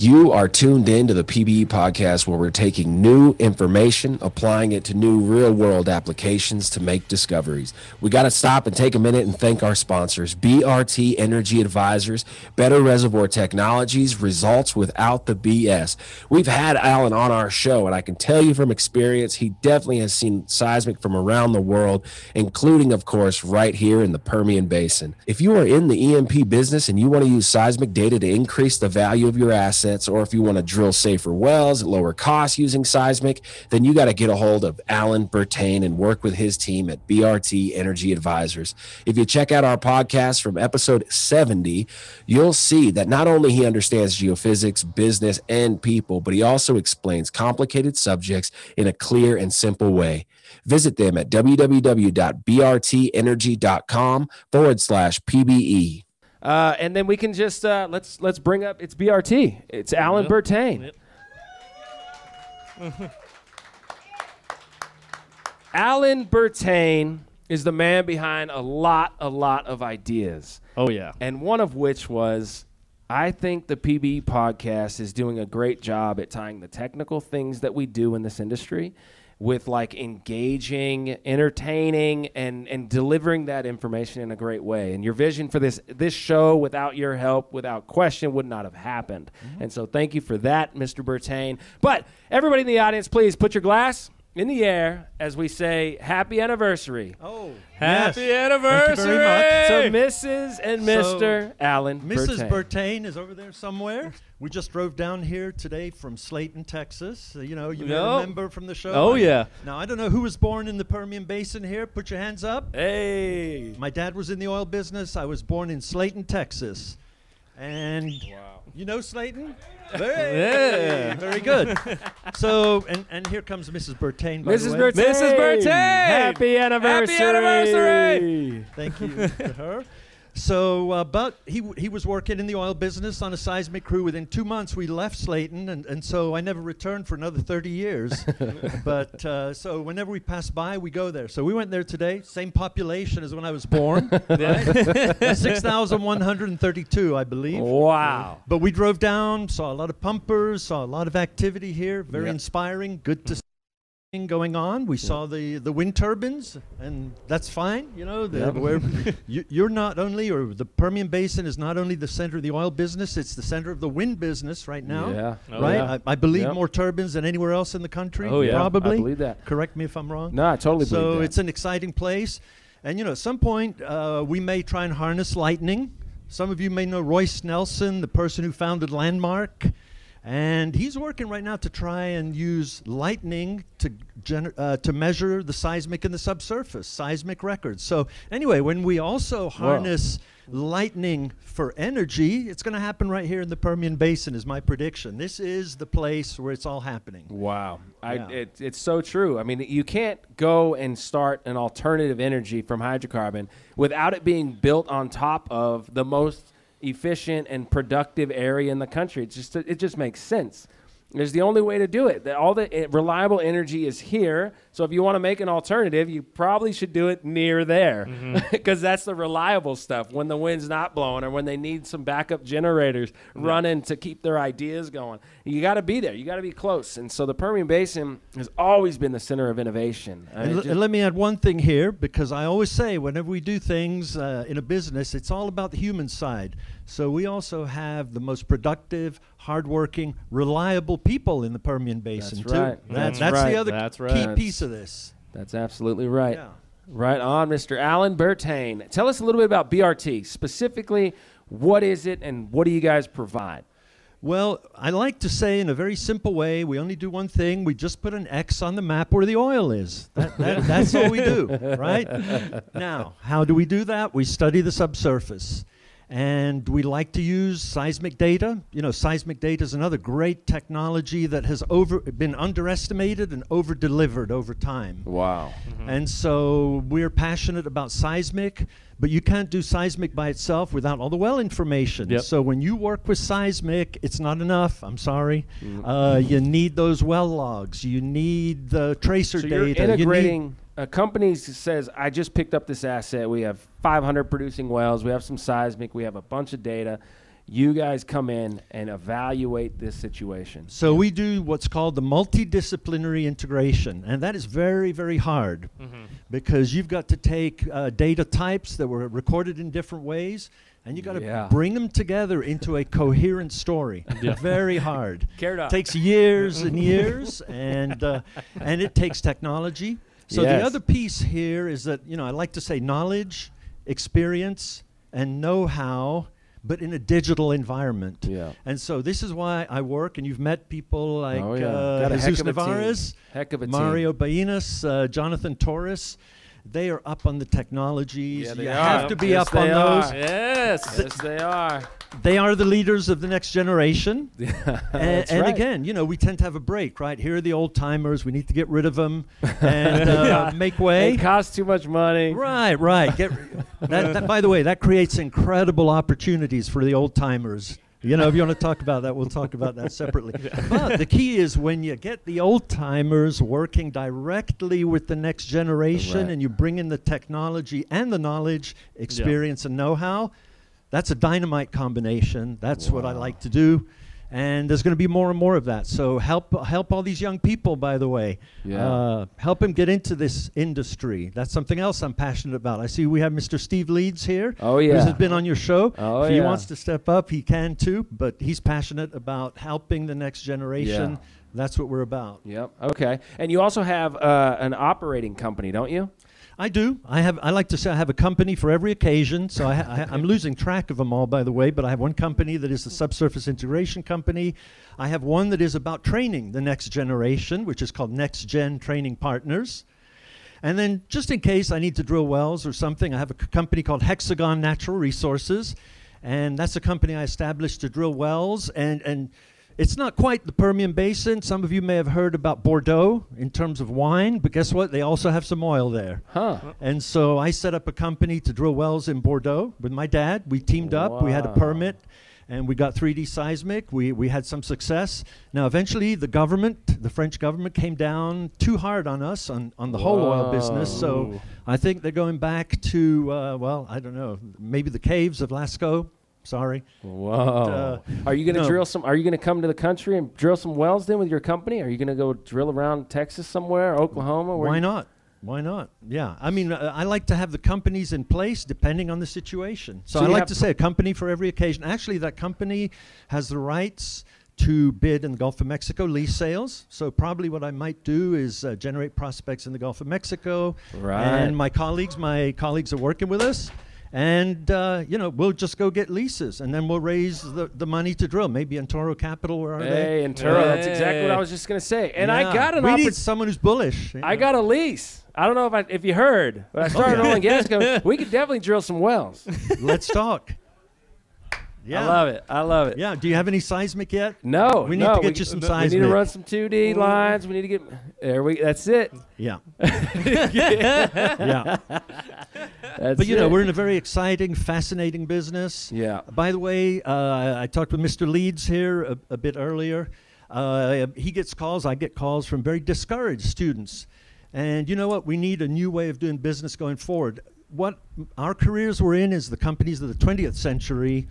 You are tuned in to the PBE podcast where we're taking new information, applying it to new real world applications to make discoveries. We got to stop and take a minute and thank our sponsors BRT Energy Advisors, Better Reservoir Technologies, results without the BS. We've had Alan on our show, and I can tell you from experience, he definitely has seen seismic from around the world, including, of course, right here in the Permian Basin. If you are in the E&P business and you want to use seismic data to increase the value of your assets, or if you want to drill safer wells at lower costs using seismic, then you got to get a hold of Alan Bertain and work with his team at BRT Energy Advisors. If you check out our podcast from episode 70, you'll see that not only he understands geophysics, business, and people, but he also explains complicated subjects in a clear and simple way. Visit them at www.brtenergy.com forward slash PBE. Uh, and then we can just uh, let's let's bring up it's BRT. It's Alan Yep. Bertain. Yep. Alan Bertain is the man behind a lot, a lot of ideas, Oh yeah. and one of which was. I think the PBE podcast is doing a great job at tying the technical things that we do in this industry with like engaging, entertaining, and and delivering that information in a great way. And your vision for this this show, without your help, without question, would not have happened. Mm-hmm. And so, thank you for that, Mr. Bertain. But everybody in the audience, please put your glass in the air as we say happy anniversary Oh, Happy yes. anniversary! Thank you very Mrs. and So, Mr. Alan Mrs. Bertain. Bertain is over there somewhere. We just drove down here today from Slaton, Texas. Uh, you know, you may remember from the show. Oh, I- yeah. Now I don't know who was born in the Permian Basin here. Put your hands up. Hey. My dad was in the oil business. I was born in Slaton, Texas. And you know Slaton? Very, Yeah. very good. so, and, and here comes Mrs. Bertain. By Mrs. The way. Bertain. Mrs. Bertain. Happy anniversary. Happy anniversary. Thank you to her. So, uh, but he, w- he was working in the oil business on a seismic crew. Within two months, we left Slaton, and, and so I never returned for another 30 years. but uh, so whenever we pass by, we go there. So we went there today. Same population as when I was born. right? 6,132, I believe. Wow. But we drove down, saw a lot of pumpers, saw a lot of activity here. Very Yep. inspiring. Good to going on. We saw the the wind turbines, and that's fine. You know, where you, you're not only, or the Permian Basin is not only the center of the oil business; it's the center of the wind business right now. Yeah. Oh, right. yeah. I, I believe Yep. more turbines than anywhere else in the country. Oh, yeah. probably. I believe that. Correct me if I'm wrong. No, I totally so believe that. it's an exciting place, and you know, at some point uh, we may try and harness lightning. Some of you may know Roice Nelson, the person who founded Landmark, and he's working right now to try and use lightning to uh, to measure the seismic in the subsurface, seismic records. So anyway, when we also harness lightning for energy, it's going to happen right here in the Permian Basin, is my prediction. This is the place where it's all happening. Wow, I, it, it's so true. I mean, you can't go and start an alternative energy from hydrocarbon without it being built on top of the most efficient and productive area in the country. It just it just makes sense. It's the only way to do it. That all the eh, reliable energy is here. So if you want to make an alternative, you probably should do it near there, because that's the reliable stuff. When the wind's not blowing, or when they need some backup generators running to keep their ideas going, you got to be there. You got to be close. And so the Permian Basin has always been the center of innovation. I And, mean, l- just- and let me add one thing here because I always say whenever we do things uh, in a business, it's all about the human side. So we also have the most productive, hardworking, reliable people in the Permian Basin That's too. right. That- That's that's right. the other That's key right. piece of this. that's absolutely right. Yeah. Right on, Mr. Alan Bertain. Tell us a little bit about BRT. Specifically, what is it and what do you guys provide? Well, I like to say in a very simple way, we only do one thing. We just put an X on the map where the oil is. That, that, that's all we do, right? Now, how do we do that? We study the subsurface. And we like to use seismic data. You know, seismic data is another great technology that has over, been underestimated and over delivered over time. Wow. And so we're passionate about seismic, but you can't do seismic by itself without all the well information. Yep. So when you work with seismic, it's not enough. I'm sorry. Uh, you need those well logs. You need the tracer So data. you're You need- integrating. A company says, "I just picked up this asset. We have 500 producing wells. We have some seismic. We have a bunch of data. you guys come in and evaluate this situation. So we do what's called the multidisciplinary integration, and that is very, very hard because you've got to take uh, data types that were recorded in different ways, and you got to Yeah. bring them together into a coherent story. Very hard. Up. takes years and years, and uh, and it takes technology. So Yes. the other piece here is that you know I like to say knowledge, experience, and know-how, but in a digital environment. Yeah. And so this is why I work, and you've met people like Oh, yeah. uh, Jesus of a team. Navarez, Heck team. Mario Bainas, uh, Jonathan Torres. They are up on the technologies. Yeah, they you are. have to be Yes, up on they those. are. Yes. Yes, they are. They are the leaders of the next generation. and That's and right. again, you know, we tend to have a break, right? Here are the old timers. We need to get rid of them and uh, make way. It costs too much money. Right, right. Get that, that. By the way, that creates incredible opportunities for the old timers. You know, if you want to talk about that, we'll talk about that separately. But the key is when you get the old timers working directly with the next generation, Right. and you bring in the technology and the knowledge, experience, and know-how. That's a dynamite combination. That's what I like to do. And there's going to be more and more of that. So help help all these young people, by the way. Yeah. Uh, help them get into this industry. That's something else I'm passionate about. I see we have Mr. Steve Leeds here. Oh, yeah. Who yeah. has been on your show. Oh, if he yeah. wants to step up, he can too. But he's passionate about helping the next generation. Yeah. That's what we're about. Yep. Okay. And you also have uh, an operating company, don't you? I do. I have. I like to say I have a company for every occasion. So I, I, I'm losing track of them all, by the way. But I have one company that is the subsurface integration company. I have one that is about training the next generation, which is called Next Gen Training Partners. And then, just in case I need to drill wells or something, I have a company called Hexagon Natural Resources, and that's a company I established to drill wells. And and it's not quite the Permian Basin. Some of you may have heard about Bordeaux in terms of wine, but guess what? They also have some oil there. Huh. And so I set up a company to drill wells in Bordeaux with my dad. We teamed up. We had a permit, and we got 3D seismic. We we had some success. Now eventually, the government, the French government, came down too hard on us on on the whole oil business. So I think they're going back to uh, well, I don't know, maybe the caves of Lascaux. Sorry. Whoa. uh, are you going to no. drill some? Are you going to come to the country and drill some wells then with your company? Are you going to go drill around Texas somewhere, Oklahoma? Why not? Why not? Yeah, I mean, uh, I like to have the companies in place depending on the situation. So, So I like to say a company for every occasion. Actually, that company has the rights to bid in the Gulf of Mexico lease sales. So probably what I might do is uh, generate prospects in the Gulf of Mexico. Right. And my colleagues, my colleagues are working with us. And uh, you know we'll just go get leases, and then we'll raise the, the money to drill. Maybe Antoro Capital, where are they? Hey, and that's exactly what I was just going to say. And I got an We need someone who's bullish. you I know. got a lease. I don't know if I, if you heard, but I started yeah. oil and gas. We could definitely drill some wells. Let's talk. Yeah. I love it. I love it. Yeah. Do you have any seismic yet? No, We need no, to get we, you some seismic. We need to run some 2D lines. We need to get there. We that's it. Yeah. yeah. That's But you know, we're in a very exciting, fascinating business. yeah. By the way, uh, I talked with Mr. Leeds here a, a bit earlier. Uh, he gets calls, I get calls from very discouraged students. And you know what? We need a new way of doing business going forward. What our careers we're in is the companies of the 20th century.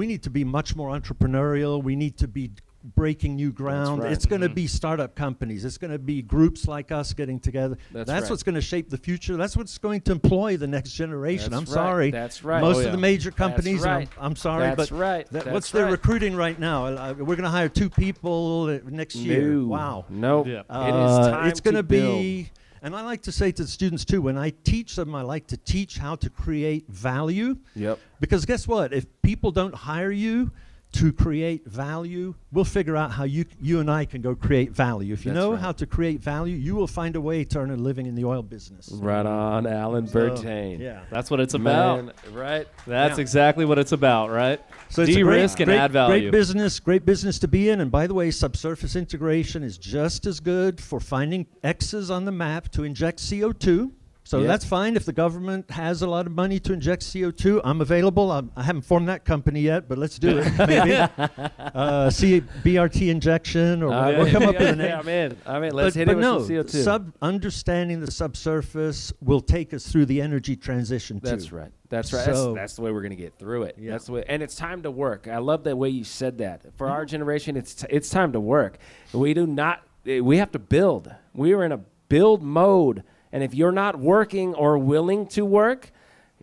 We need to be much more entrepreneurial. We need to be breaking new ground. right. It's going to be startup companies. It's going to be groups like us getting together. That's That's right. what's going to shape the future. That's what's going to employ the next generation. That's I'm right. sorry. That's right. Most Oh, of the major That's companies. I'm- I'm, sorry, That's but right. that- That's what's their right. recruiting right now? Uh, we're going to hire two people uh, next year. No. Wow. Nope. Yeah. It is Uh, time it's going to to be, and I like to say to the students too, when I teach them, I like to teach how to create value. Yep. Because guess what? If people don't hire you to create value, we'll figure out how you you and I can go create value. If you That's know right. how to create value, you will find a way to earn a living in the oil business. Right on, Alan So, Bertain. yeah. That's what it's about. Man, right? That's Yeah. exactly what it's about, right? So it's a De-risk and great, add value. Great business, great business to be in. And by the way, subsurface integration is just as good for finding X's on the map to inject CO2. So that's fine if the government has a lot of money to inject CO2. I'm available. I'm, I haven't formed that company yet, but let's do it. Maybe uh, see BRT injection, or Uh, we'll come up with a name. I'm in. I'm in. Let's but, hit but it no, with some CO2. sub understanding the subsurface will take us through the energy transition That's too. right. That's right. So- that's, that's the way we're going to get through it. Yeah. That's the way, and it's time to work. I love the way you said that. For our generation, it's t- it's time to work. We do not. eh, We have to build. We are in a build mode, and if you're not working or willing to work,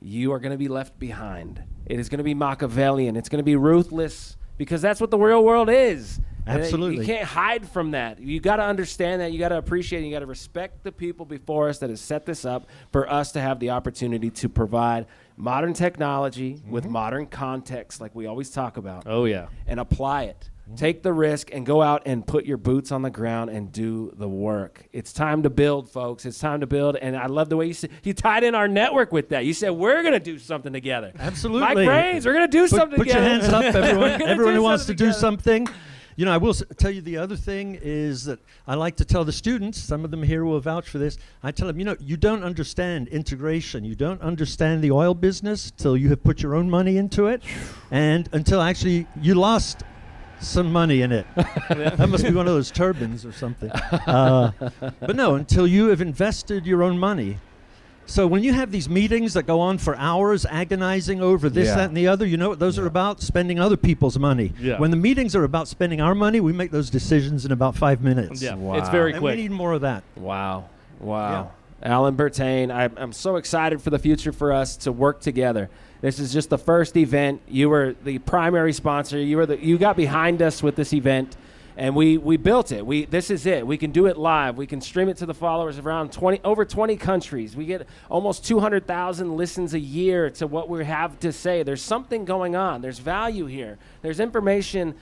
you are going to be left behind. It is going to be Machiavellian. It's going to be ruthless because that's what the real world is. Absolutely. You can't hide from that. You got to understand that. You got to appreciate it. You got to respect the people before us that has set this up for us to have the opportunity to provide modern technology with mm-hmm. modern context, like we always talk about, Oh yeah. and apply it. Take the risk and go out and put your boots on the ground and do the work. It's time to build, folks. It's time to build. And I love the way you said, you tied in our network with that. You said we're going to do something together. Absolutely. Mike Brains, we're going to do Put, something put your hands up, everyone. everyone who wants to something do something. You know, I will s- tell you the other thing is that I like to tell the students, some of them here will vouch for this. I tell them, you know, you don't understand integration. You don't understand the oil business till you have put your own money into it and until actually you lost some money in it. that must be one of those turbines or something. Uh, but no, until you have invested your own money. So when you have these meetings that go on for hours, agonizing over this, Yeah. that, and the other, you know what those are about? Spending other people's money. Yeah. When the meetings are about spending our money, we make those decisions in about five minutes. Yeah. Wow. It's very And quick. we need more of that. Wow. Wow. Alan Bertain, I'm, I'm so excited for the future for us to work together. This is just the first event. You were the primary sponsor. You were the you got behind us with this event and we we built it. We this is it. We can do it live. We can stream it to the followers of around 20 over 20 countries. We get almost 200,000 listens a year to what we have to say. There's something going on. There's value here. There's information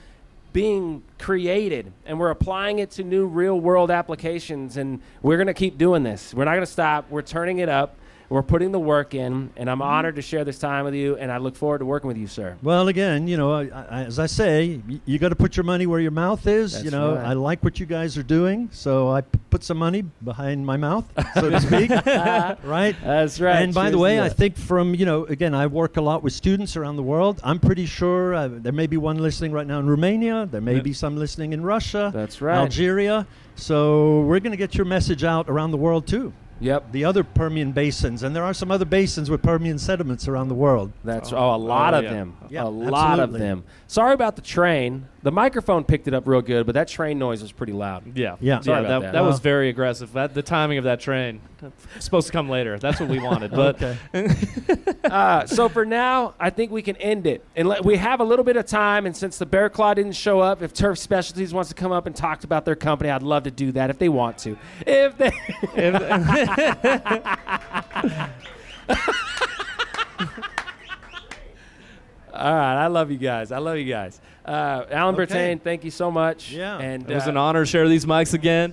being created and we're applying it to new real world applications and we're going to keep doing this. We're not going to stop. We're turning it up we're putting the work in and i'm honored to share this time with you and i look forward to working with you sir Well, again, you know, I, I, as I say, y- you got to put your money where your mouth is. you know, right. I like what you guys are doing, so I p- put some money behind my mouth, so to speak. right? that's right And by the way, I think from, you know, again, I work a lot with students around the world. I'm pretty sure uh, there may be one listening right now in Romania. There may Yep. be some listening in Russia, that's right Algeria. So we're going to get your message out around the world too. Yep The other Permian basins, and there are some other basins with Permian sediments around the world. that's oh, a oh, lot Oh, of yeah. them Yeah, a lot of them sorry about the train the microphone picked it up real good but that train noise was pretty loud Yeah. Yeah. Sorry yeah, about that, that. was uh-huh. very aggressive. That the timing of that train it's supposed to come later. That's what we wanted. But okay. uh, so for now, I think we can end it. And let, we have a little bit of time. And since the Bear Claw didn't show up, if Turf Specialties wants to come up and talk about their company, I'd love to do that if they want to. If they, all right, I love you guys. I love you guys. Uh, Alan Okay. Bertain, thank you so much. Yeah. and it was uh, an honor to share these mics again.